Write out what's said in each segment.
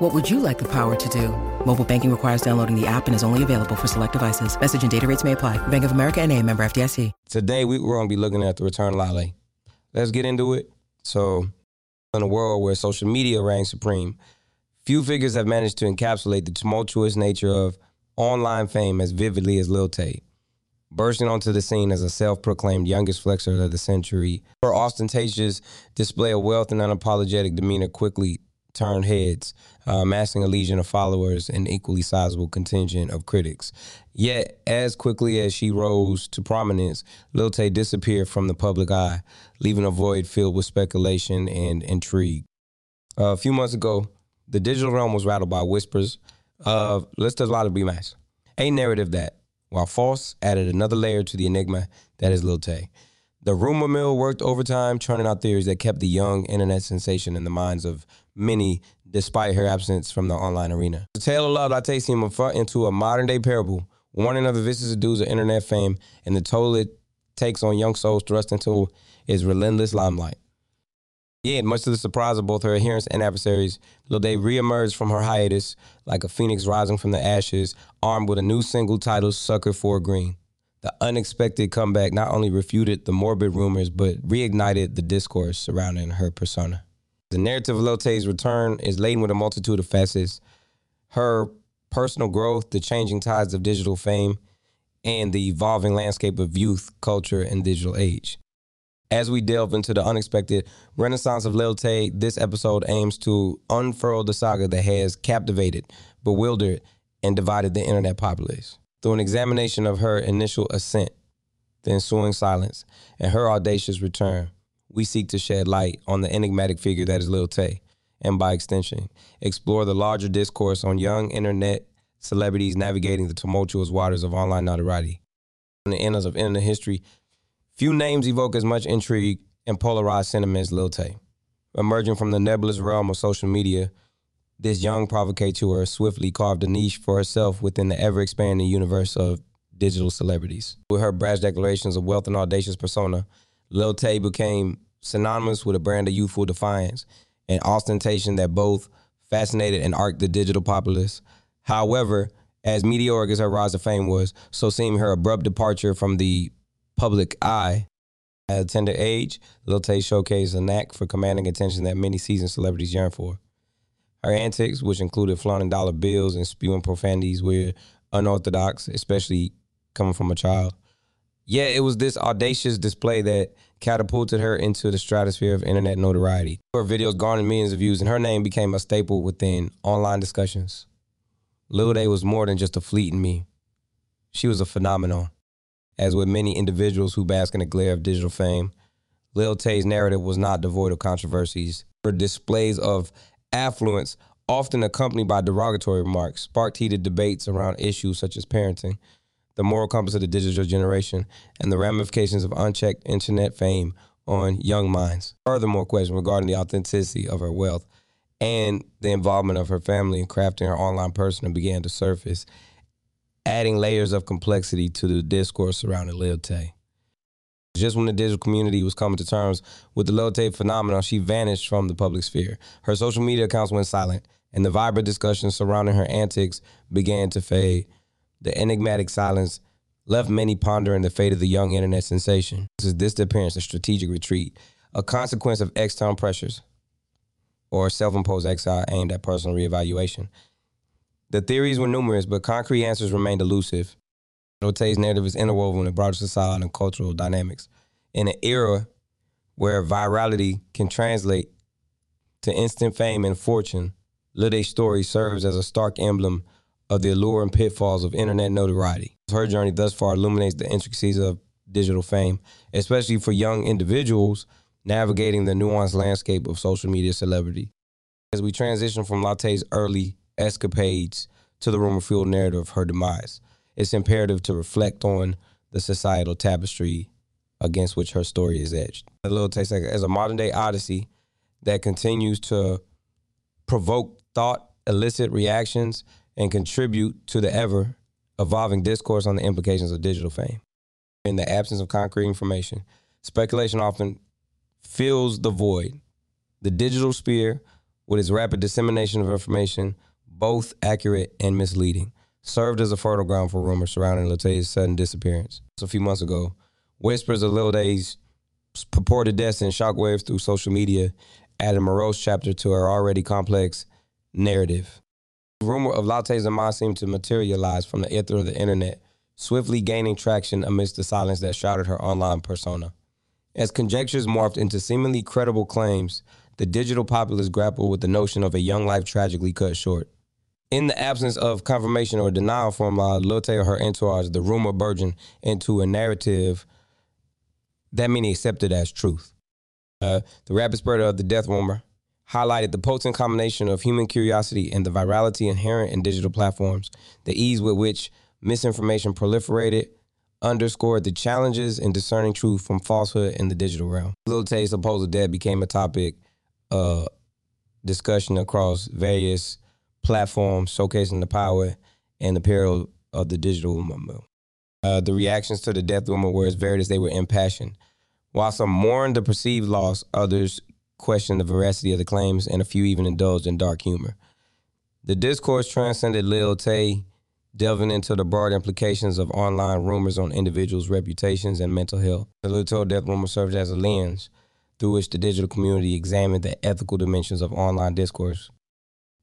What would you like the power to do? Mobile banking requires downloading the app and is only available for select devices. Message and data rates may apply. Bank of America and a member FDIC. Today, we, we're going to be looking at the return of Lil Tay. Let's get into it. So, in a world where social media reigns supreme, few figures have managed to encapsulate the tumultuous nature of online fame as vividly as Lil Tay. Bursting onto the scene as a self proclaimed youngest flexer of the century, her ostentatious display of wealth and unapologetic demeanor quickly turned heads, uh, a legion of followers and equally sizable contingent of critics. Yet, as quickly as she rose to prominence, Lil Tay disappeared from the public eye, leaving a void filled with speculation and intrigue. Uh, a few months ago, the digital realm was rattled by whispers of let's just lot of be matched. A narrative that, while false, added another layer to the enigma that is Lil Tay. The rumor mill worked overtime, churning out theories that kept the young internet sensation in the minds of many, despite her absence from the online arena. The tale of Lil Tay seemed into a modern day parable, warning of the vicious dues of internet fame and the toll it takes on young souls thrust into its relentless limelight. Yet, much to the surprise of both her adherents and adversaries, Lil Tay reemerged from her hiatus like a phoenix rising from the ashes, armed with a new single titled Sucker for Green. The unexpected comeback not only refuted the morbid rumors, but reignited the discourse surrounding her persona. The narrative of Lil Tay's return is laden with a multitude of facets. Her personal growth, the changing tides of digital fame, and the evolving landscape of youth, culture, and digital age. As we delve into the unexpected renaissance of Lil Tay, this episode aims to unfurl the saga that has captivated, bewildered, and divided the internet populace. Through an examination of her initial ascent, the ensuing silence, and her audacious return, we seek to shed light on the enigmatic figure that is Lil Tay, and by extension, explore the larger discourse on young internet celebrities navigating the tumultuous waters of online notoriety. In the annals of internet history, few names evoke as much intrigue and polarized sentiment as Lil Tay. Emerging from the nebulous realm of social media, this young provocateur swiftly carved a niche for herself within the ever expanding universe of digital celebrities. With her brash declarations of wealth and audacious persona, Lil Tay became synonymous with a brand of youthful defiance and ostentation that both fascinated and arced the digital populace. However, as meteoric as her rise to fame was, so seemed her abrupt departure from the public eye. At a tender age, Lil Tay showcased a knack for commanding attention that many seasoned celebrities yearn for. Her antics, which included flaunting dollar bills and spewing profanities, were unorthodox, especially coming from a child. Yeah, it was this audacious display that catapulted her into the stratosphere of internet notoriety. Her videos garnered millions of views, and her name became a staple within online discussions. Lil Tay was more than just a fleet in me. She was a phenomenon. As with many individuals who bask in the glare of digital fame, Lil Tay's narrative was not devoid of controversies. Her displays of affluence, often accompanied by derogatory remarks, sparked heated debates around issues such as parenting, the moral compass of the digital generation, and the ramifications of unchecked internet fame on young minds. Furthermore, question regarding the authenticity of her wealth and the involvement of her family in crafting her online persona began to surface, adding layers of complexity to the discourse surrounding Lil Tay. Just when the digital community was coming to terms with the Lil Tay phenomenon, she vanished from the public sphere. Her social media accounts went silent, and the vibrant discussions surrounding her antics began to fade. The enigmatic silence left many pondering the fate of the young internet sensation. This is disappearance, a strategic retreat, a consequence of external pressures or self-imposed exile aimed at personal reevaluation. The theories were numerous, but concrete answers remained elusive. Lil narrative is interwoven with broader societal and cultural dynamics. In an era where virality can translate to instant fame and fortune, Lil story serves as a stark emblem of the allure and pitfalls of internet notoriety. Her journey thus far illuminates the intricacies of digital fame, especially for young individuals navigating the nuanced landscape of social media celebrity. As we transition from Lil Tay's early escapades to the rumor fueled narrative of her demise, it's imperative to reflect on the societal tapestry against which her story is etched. Lil Tay as a modern day odyssey that continues to provoke thought, elicit reactions, and contribute to the ever evolving discourse on the implications of digital fame. In the absence of concrete information, speculation often fills the void. The digital sphere, with its rapid dissemination of information, both accurate and misleading, served as a fertile ground for rumors surrounding Lil Tay's sudden disappearance. So A few months ago, whispers of Lil Tay's purported death sent shockwaves through social media, added morose chapter to her already complex narrative. Rumor of Tay's demise seemed to materialize from the ether of the internet, swiftly gaining traction amidst the silence that shrouded her online persona. As conjectures morphed into seemingly credible claims, the digital populace grappled with the notion of a young life tragically cut short. In the absence of confirmation or denial from uh, Tay or her entourage, the rumor burgeoned into a narrative that many accepted as truth. Uh, the rapid spread of the death rumor highlighted the potent combination of human curiosity and the virality inherent in digital platforms, the ease with which misinformation proliferated, underscored the challenges in discerning truth from falsehood in the digital realm. Lil Tay's supposed death became a topic of uh, discussion across various platforms, showcasing the power and the peril of the digital movement. Uh, the reactions to the death rumor were as varied as they were impassioned. While some mourned the perceived loss, others questioned the veracity of the claims, and a few even indulged in dark humor. The discourse transcended Lil Tay, delving into the broad implications of online rumors on individuals' reputations and mental health. The Lil Tay death rumor served as a lens through which the digital community examined the ethical dimensions of online discourse.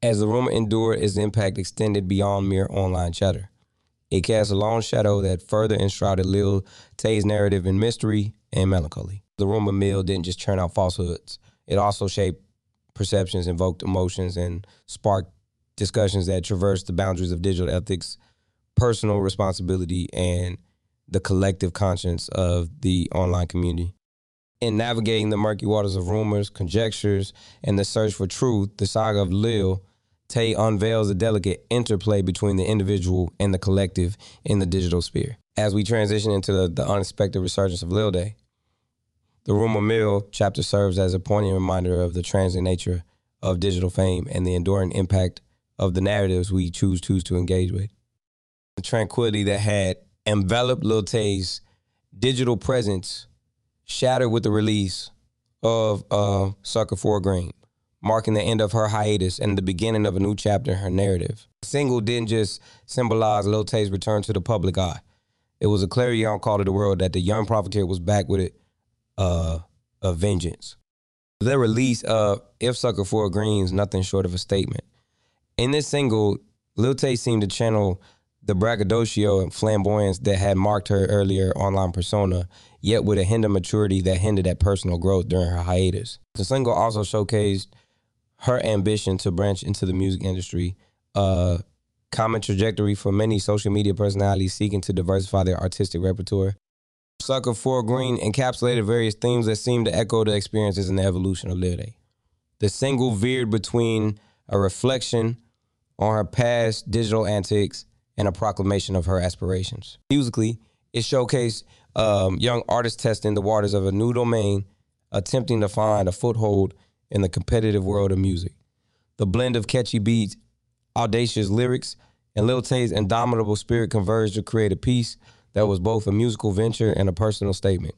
As the rumor endured, its impact extended beyond mere online chatter. It cast a long shadow that further enshrouded Lil Tay's narrative in mystery and melancholy. The rumor mill didn't just churn out falsehoods. It also shaped perceptions, invoked emotions, and sparked discussions that traversed the boundaries of digital ethics, personal responsibility, and the collective conscience of the online community. In navigating the murky waters of rumors, conjectures, and the search for truth, the saga of Lil Tay unveils a delicate interplay between the individual and the collective in the digital sphere. As we transition into the, the unexpected resurgence of Lil Tay, the Rumor Mill chapter serves as a poignant reminder of the transient nature of digital fame and the enduring impact of the narratives we choose choose to engage with. The tranquility that had enveloped Lil Tay's digital presence shattered with the release of uh, Sucker for Green, marking the end of her hiatus and the beginning of a new chapter in her narrative. The single didn't just symbolize Lil Tay's return to the public eye. It was a clarion call to the world that the young profiteer was back with it uh, a vengeance. The release of If Sucker for Green's nothing short of a statement. In this single, Lil Tay seemed to channel the braggadocio and flamboyance that had marked her earlier online persona, yet with a hint of maturity that hinted at personal growth during her hiatus. The single also showcased her ambition to branch into the music industry, a common trajectory for many social media personalities seeking to diversify their artistic repertoire. Sucker for Green encapsulated various themes that seemed to echo the experiences and the evolution of Lil Tay. The single veered between a reflection on her past digital antics and a proclamation of her aspirations. Musically, it showcased um, young artists testing the waters of a new domain, attempting to find a foothold in the competitive world of music. The blend of catchy beats, audacious lyrics, and Lil Tay's indomitable spirit converged to create a piece that was both a musical venture and a personal statement.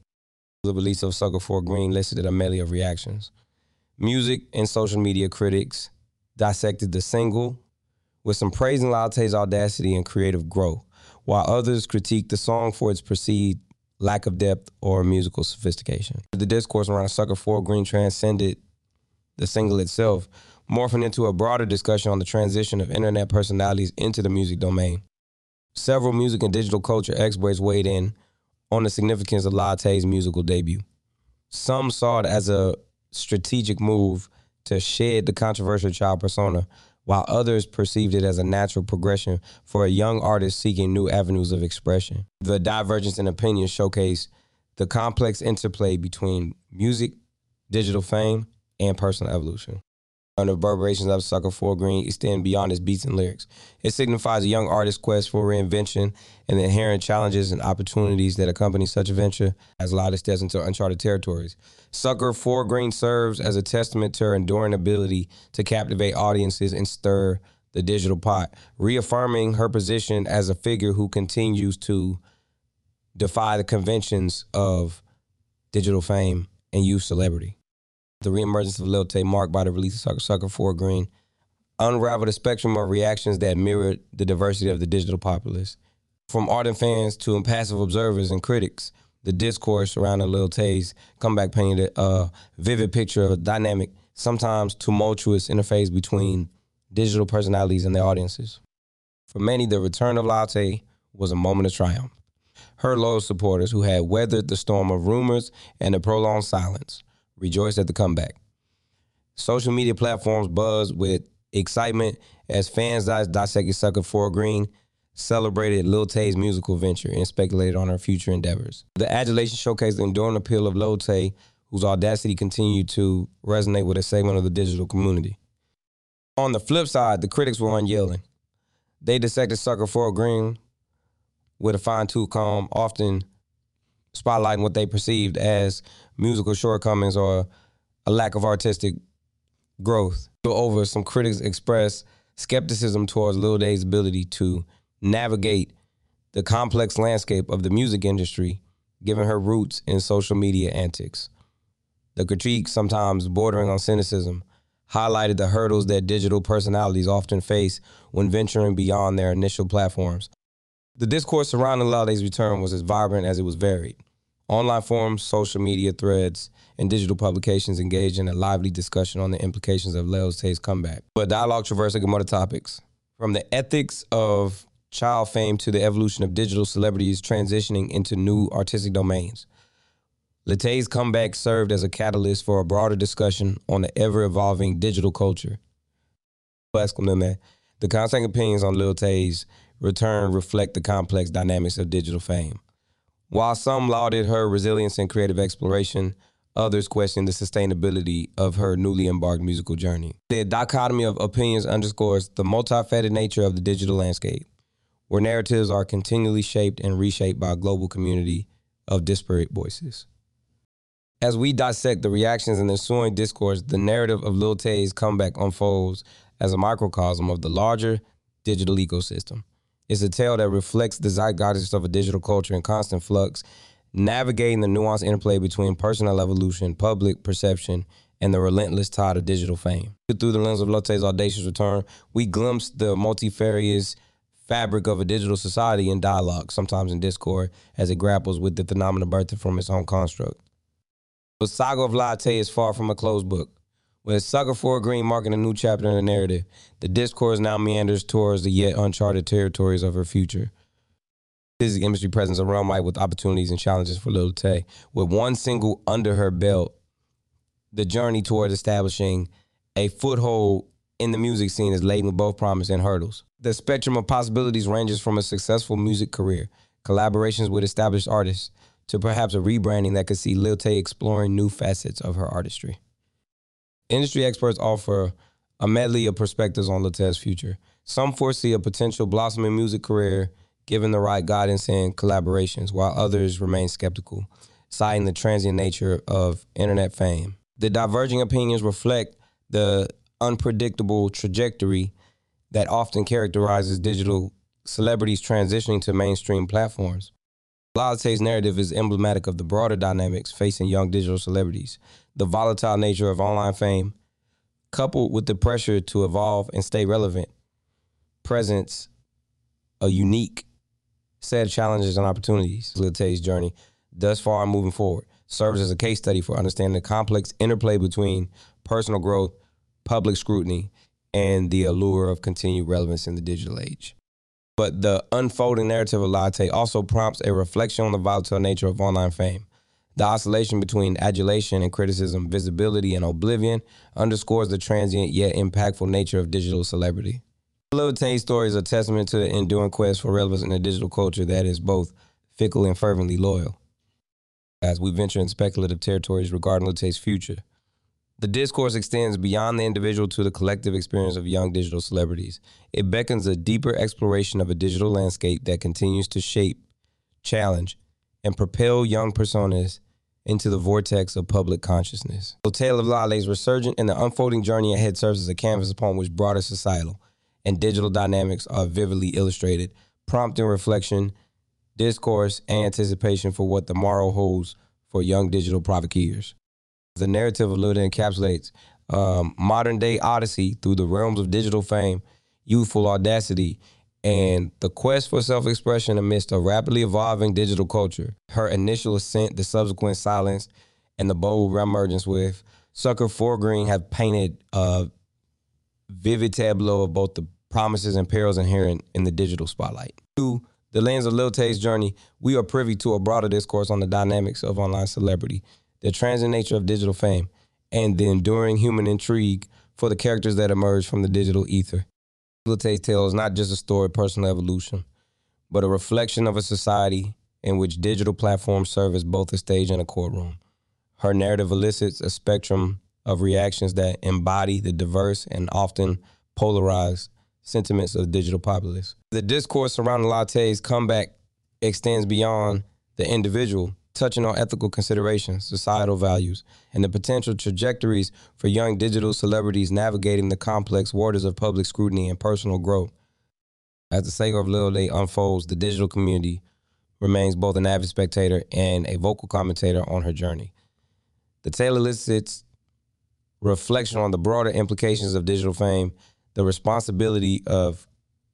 The release of Sucker for Green listed a medley of reactions. Music and social media critics dissected the single with some praising Lil Tay's audacity and creative growth, while others critiqued the song for its perceived lack of depth or musical sophistication. The discourse around Sucker for Green transcended the single itself, morphing into a broader discussion on the transition of internet personalities into the music domain. Several music and digital culture experts weighed in on the significance of Lil Tay's musical debut. Some saw it as a strategic move to shed the controversial child persona, while others perceived it as a natural progression for a young artist seeking new avenues of expression. The divergence in opinions showcase the complex interplay between music, digital fame, and personal evolution the reverberations of Sucker for Green extend beyond its beats and lyrics. It signifies a young artist's quest for reinvention and the inherent challenges and opportunities that accompany such a venture as Lil Tay steps into uncharted territories. Sucker for Green serves as a testament to her enduring ability to captivate audiences and stir the digital pot, reaffirming her position as a figure who continues to defy the conventions of digital fame and youth celebrity. The reemergence of Lil Tay marked by the release of Sucker Sucker for Green unraveled a spectrum of reactions that mirrored the diversity of the digital populace. From ardent fans to impassive observers and critics, the discourse surrounding Lil Tay's comeback painted a vivid picture of a dynamic, sometimes tumultuous interface between digital personalities and their audiences. For many, the return of Lil Tay was a moment of triumph. Her loyal supporters, who had weathered the storm of rumors and the prolonged silence, rejoiced at the comeback. Social media platforms buzzed with excitement as fans dissected Sucker for Green, celebrated Lil Tay's musical venture, and speculated on her future endeavors. The adulation showcased the enduring appeal of Lil Tay, whose audacity continued to resonate with a segment of the digital community. On the flip side, the critics were unyielding. They dissected Sucker for Green with a fine tooth comb, often spotlighting what they perceived as musical shortcomings or a lack of artistic growth. Over some critics expressed skepticism towards Lil Tay's ability to navigate the complex landscape of the music industry, given her roots in social media antics. The critique, sometimes bordering on cynicism, highlighted the hurdles that digital personalities often face when venturing beyond their initial platforms. The discourse surrounding Lil Tay's return was as vibrant as it was varied. Online forums, social media threads, and digital publications engaged in a lively discussion on the implications of Lil Tay's comeback. But dialogue traversed a gamut of topics, from the ethics of child fame to the evolution of digital celebrities transitioning into new artistic domains. Lil Tay's comeback served as a catalyst for a broader discussion on the ever-evolving digital culture. The constant opinions on Lil Tay's return reflect the complex dynamics of digital fame. While some lauded her resilience and creative exploration, others questioned the sustainability of her newly embarked musical journey. The dichotomy of opinions underscores the multifaceted nature of the digital landscape, where narratives are continually shaped and reshaped by a global community of disparate voices. As we dissect the reactions and ensuing discourse, the narrative of Lil Tay's comeback unfolds as a microcosm of the larger digital ecosystem. It's a tale that reflects the zeitgeist of a digital culture in constant flux, navigating the nuanced interplay between personal evolution, public perception, and the relentless tide of digital fame. Through the lens of Lil Tay's audacious return, we glimpse the multifarious fabric of a digital society in dialogue, sometimes in discord, as it grapples with the phenomenon birthed from its own construct. The saga of Latte is far from a closed book. With Sucker for a Green marking a new chapter in the narrative, the discourse now meanders towards the yet uncharted territories of her future. Physical industry presence a realm with opportunities and challenges for Lil Tay. With one single under her belt, the journey towards establishing a foothold in the music scene is laden with both promise and hurdles. The spectrum of possibilities ranges from a successful music career, collaborations with established artists, to perhaps a rebranding that could see Lil Tay exploring new facets of her artistry. Industry experts offer a medley of perspectives on Lil Tay's future. Some foresee a potential blossoming music career given the right guidance and collaborations, while others remain skeptical, citing the transient nature of internet fame. The diverging opinions reflect the unpredictable trajectory that often characterizes digital celebrities transitioning to mainstream platforms. Lil Tay's narrative is emblematic of the broader dynamics facing young digital celebrities, the volatile nature of online fame, coupled with the pressure to evolve and stay relevant, presents a unique set of challenges and opportunities. Lil journey thus far moving forward serves as a case study for understanding the complex interplay between personal growth, public scrutiny, and the allure of continued relevance in the digital age. But the unfolding narrative of Tay also prompts a reflection on the volatile nature of online fame. The oscillation between adulation and criticism, visibility and oblivion underscores the transient yet impactful nature of digital celebrity. Lil Tay's story is a testament to the enduring quest for relevance in a digital culture that is both fickle and fervently loyal. As we venture in speculative territories regarding Tay's future, the discourse extends beyond the individual to the collective experience of young digital celebrities. It beckons a deeper exploration of a digital landscape that continues to shape, challenge, and propel young personas into the vortex of public consciousness. The tale of Lil Tay's resurgent and the unfolding journey ahead serves as a canvas upon which broader societal and digital dynamics are vividly illustrated, prompting reflection, discourse, and anticipation for what the morrow holds for young digital provocaeurs. The narrative of Lil encapsulates um, modern day odyssey through the realms of digital fame, youthful audacity, Mm-hmm. and the quest for self expression amidst a rapidly evolving digital culture. Her initial ascent, the subsequent silence, and the bold reemergence with Sucker Forgreen have painted a vivid tableau of both the promises and perils inherent in the digital spotlight. Through the lens of Lil Tay's journey, we are privy to a broader discourse on the dynamics of online celebrity, the transient nature of digital fame, and the enduring human intrigue for the characters that emerge from the digital ether. Lil tale is not just a story of personal evolution, but a reflection of a society in which digital platforms serve as both a stage and a courtroom. Her narrative elicits a spectrum of reactions that embody the diverse and often polarized sentiments of digital populists. The discourse surrounding Lil Tay's comeback extends beyond the individual, touching on ethical considerations, societal values, and the potential trajectories for young digital celebrities navigating the complex waters of public scrutiny and personal growth. As the saga of Lil Tay unfolds, the digital community remains both an avid spectator and a vocal commentator on her journey. The tale elicits reflection on the broader implications of digital fame, the responsibility of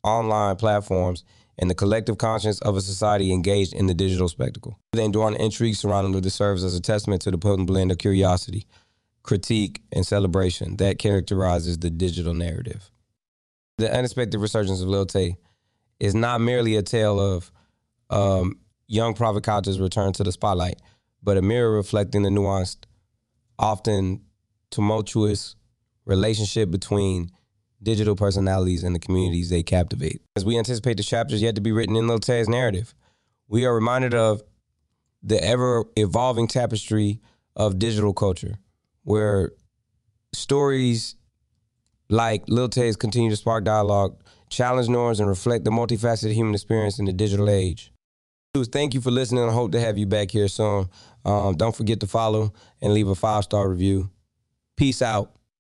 online platforms, and the collective conscience of a society engaged in the digital spectacle. The enduring intrigue surrounding it serves as a testament to the potent blend of curiosity, critique, and celebration that characterizes the digital narrative. The unexpected resurgence of Lil Tay is not merely a tale of um, young provocateurs return to the spotlight, but a mirror reflecting the nuanced, often tumultuous relationship between digital personalities and the communities they captivate. As we anticipate the chapters yet to be written in Lil Tay's narrative, we are reminded of the ever evolving tapestry of digital culture, where stories like Lil Tay's continue to spark dialogue, challenge norms, and reflect the multifaceted human experience in the digital age. Thank you for listening. I hope to have you back here soon. Um, don't forget to follow and leave a five star review. Peace out.